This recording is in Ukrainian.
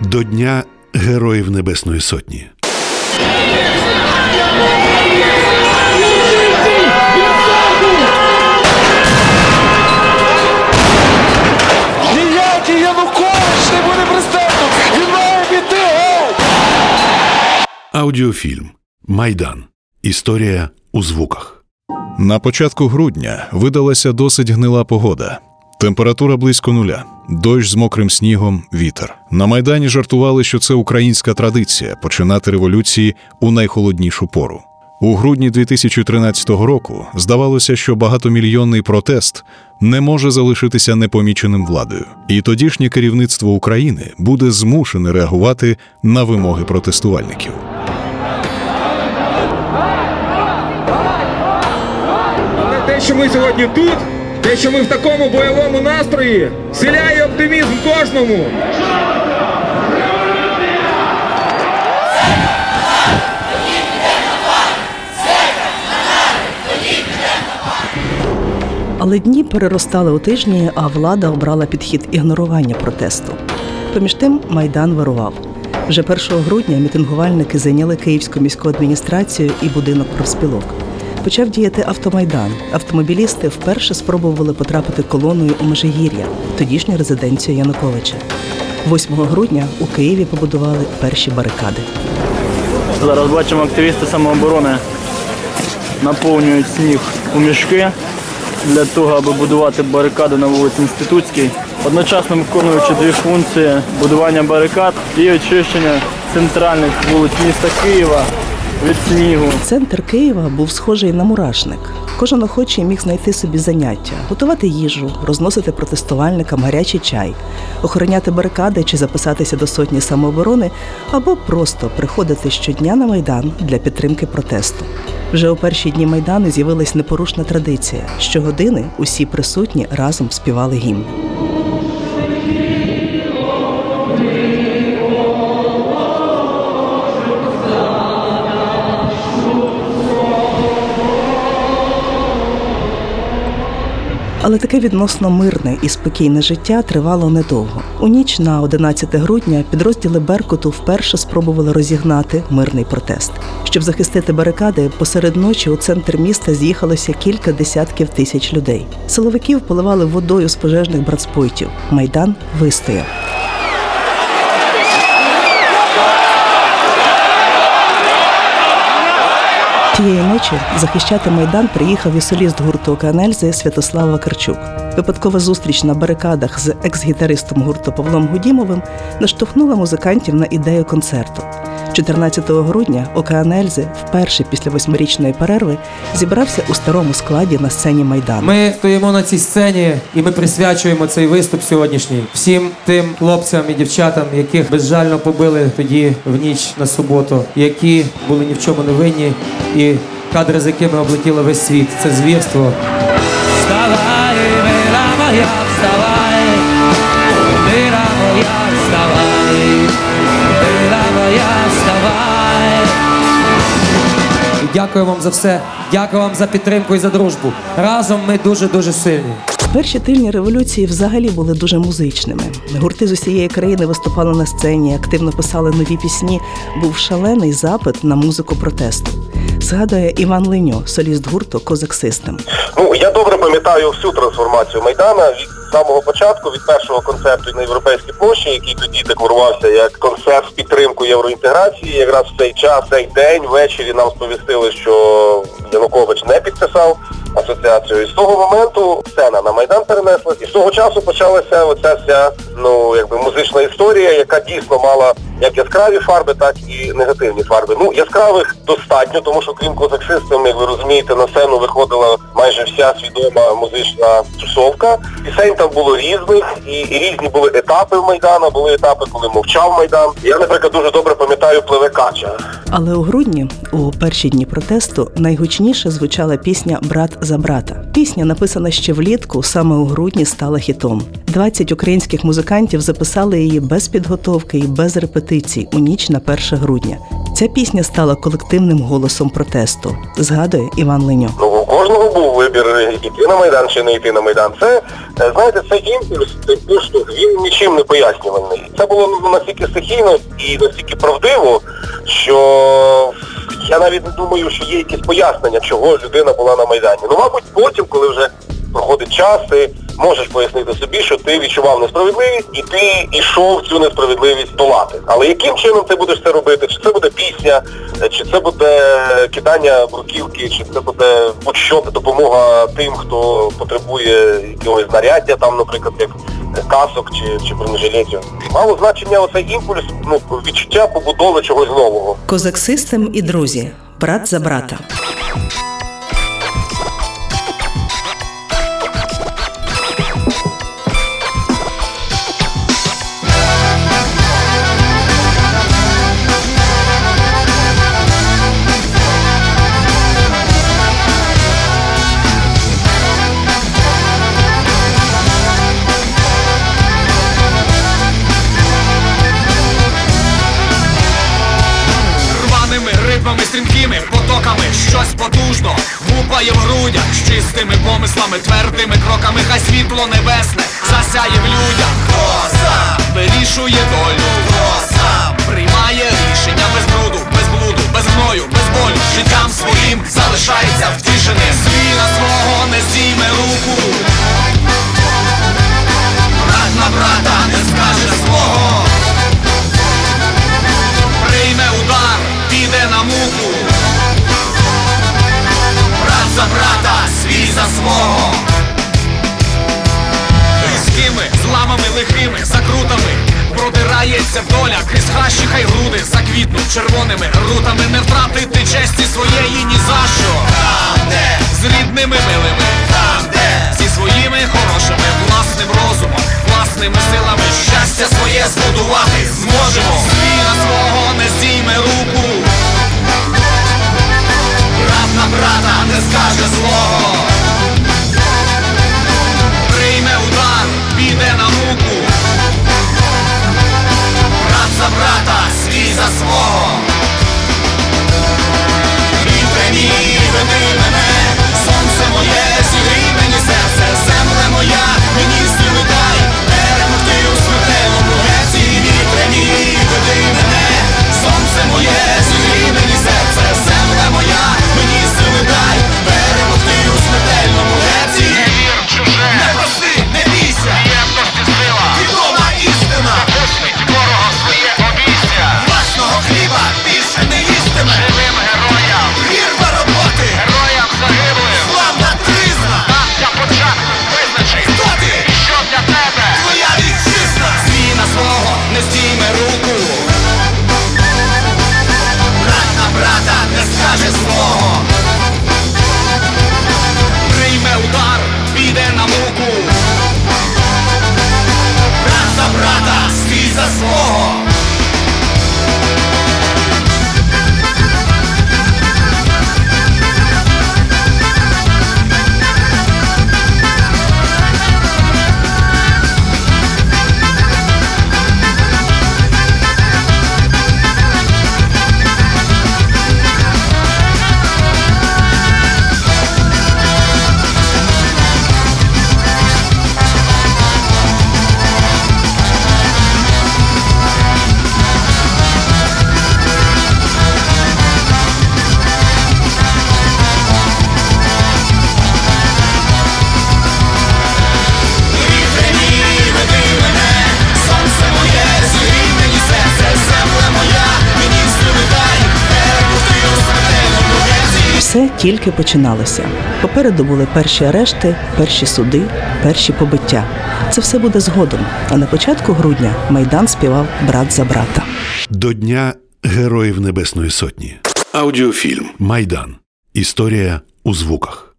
До Дня Героїв Небесної Сотні. Аудіофільм Майдан. Історія у звуках. На початку грудня видалася досить гнила погода. Температура близько нуля, дощ з мокрим снігом, вітер. На майдані жартували, що це українська традиція починати революції у найхолоднішу пору. У грудні 2013 року здавалося, що багатомільйонний протест не може залишитися непоміченим владою, і тодішнє керівництво України буде змушене реагувати на вимоги протестувальників. Що ми сьогодні тут, те, що ми в такому бойовому настрої, вселяє оптимізм кожному. Але дні переростали у тижні, а влада обрала підхід ігнорування протесту. Поміж тим майдан вирував. Вже 1 грудня мітингувальники зайняли Київську міську адміністрацію і будинок профспілок. Почав діяти автомайдан. Автомобілісти вперше спробували потрапити колоною у Межигір'я, тодішню резиденцію Януковича. 8 грудня у Києві побудували перші барикади. Зараз бачимо, активісти самооборони наповнюють сніг у мішки для того, аби будувати барикади на вулиці Інститутській, одночасно виконуючи дві функції будування барикад і очищення центральних вулиць міста Києва від снігу. Центр Києва був схожий на мурашник. Кожен охочий міг знайти собі заняття, готувати їжу, розносити протестувальникам гарячий чай, охороняти барикади чи записатися до сотні самооборони, або просто приходити щодня на майдан для підтримки протесту. Вже у перші дні майдану з'явилась непорушна традиція. Щогодини усі присутні разом співали гімн. Але таке відносно мирне і спокійне життя тривало недовго. У ніч на 11 грудня підрозділи Беркуту вперше спробували розігнати мирний протест. Щоб захистити барикади, посеред ночі у центр міста з'їхалося кілька десятків тисяч людей. Силовиків поливали водою з пожежних братспойтів. Майдан вистояв. Тієї ночі захищати майдан приїхав і соліст гурту Канельзи Святослав Вакарчук. Випадкова зустріч на барикадах з екс-гітаристом гурту Павлом Гудімовим наштовхнула музикантів на ідею концерту. 14 грудня Океанельзи вперше після восьмирічної перерви зібрався у старому складі на сцені Майдану. Ми стоїмо на цій сцені і ми присвячуємо цей виступ сьогоднішній всім тим хлопцям і дівчатам, яких безжально побили тоді в ніч на суботу, які були ні в чому не винні, і кадри, з якими облетіло весь світ. Це звірство. Вставай, мила моя, Дякую вам за все. Дякую вам за підтримку і за дружбу. Разом ми дуже дуже сильні. Перші тижні революції взагалі були дуже музичними. Гурти з усієї країни виступали на сцені, активно писали нові пісні. Був шалений запит на музику протесту. Згадує Іван Леньо, соліст гурту Козак Систем. Ну я добре пам'ятаю всю трансформацію Майдана від самого початку, від першого концерту на європейській площі, який тоді декорувався як концерт в підтримку євроінтеграції. Якраз в цей час, цей день, ввечері нам сповістили, що Янукович не підписав асоціацію. І з того моменту сцена на Майдан перенеслась. І з того часу почалася оця вся ну якби музична історія, яка дійсно мала як яскраві фарби, так і негативні фарби. Ну, яскравих достатньо, тому що крім козаксистів, як ви розумієте, на сцену виходила майже вся свідома музична тусовка. Пісень там було різних, і, і різні були етапи в Майдана, були етапи, коли мовчав Майдан. Я, наприклад, дуже добре пам'ятаю пливе кача. Але у грудні, у перші дні протесту, найгучніше звучала пісня Брат за брата. Пісня, написана ще влітку, саме у грудні стала хітом. 20 українських музикантів записали її без підготовки і без репетицій у ніч на 1 грудня. Ця пісня стала колективним голосом протесту, згадує Іван Леньо. Ну, у кожного був вибір іти на Майдан чи не йти на Майдан. Це, е, знаєте, цей імпульс, цей поштовх, він нічим не пояснюваний. Це було настільки стихійно і настільки правдиво, що я навіть не думаю, що є якісь пояснення, чого людина була на Майдані. Ну, мабуть, потім, коли вже проходить час, ти можеш пояснити собі, що ти відчував несправедливість і ти йшов цю несправедливість долати. Але яким чином ти будеш це робити? Чи це буде пісня, чи це буде кидання бруківки, чи це буде будь-що допомога тим, хто потребує якогось знаряддя, там, наприклад, як касок чи, чи бронежилетів. Мало значення оцей імпульс, ну, відчуття побудови чогось нового. Козак Систем і друзі, брат за брата. Гупає в грудях з чистими помислами, твердими кроками, хай світло небесне засяє в людях. Хто сам вирішує долю, хто сам приймає рішення без бруду, без блуду, без гною, без болю. Життям своїм залишається втішеним. Свій на свого не зійме руку. Продирається доля крізь хащі, хай груди заквітнуть червоними рутами. Не втратити честі своєї ні за що. Там, де з рідними милими Там, де зі своїми хорошими Власним розумом, власними силами Щастя своє збудувати зможемо Все тільки починалося. Попереду були перші арешти, перші суди, перші побиття. Це все буде згодом. А на початку грудня Майдан співав брат за брата. До Дня Героїв Небесної Сотні. Аудіофільм Майдан. Історія у звуках.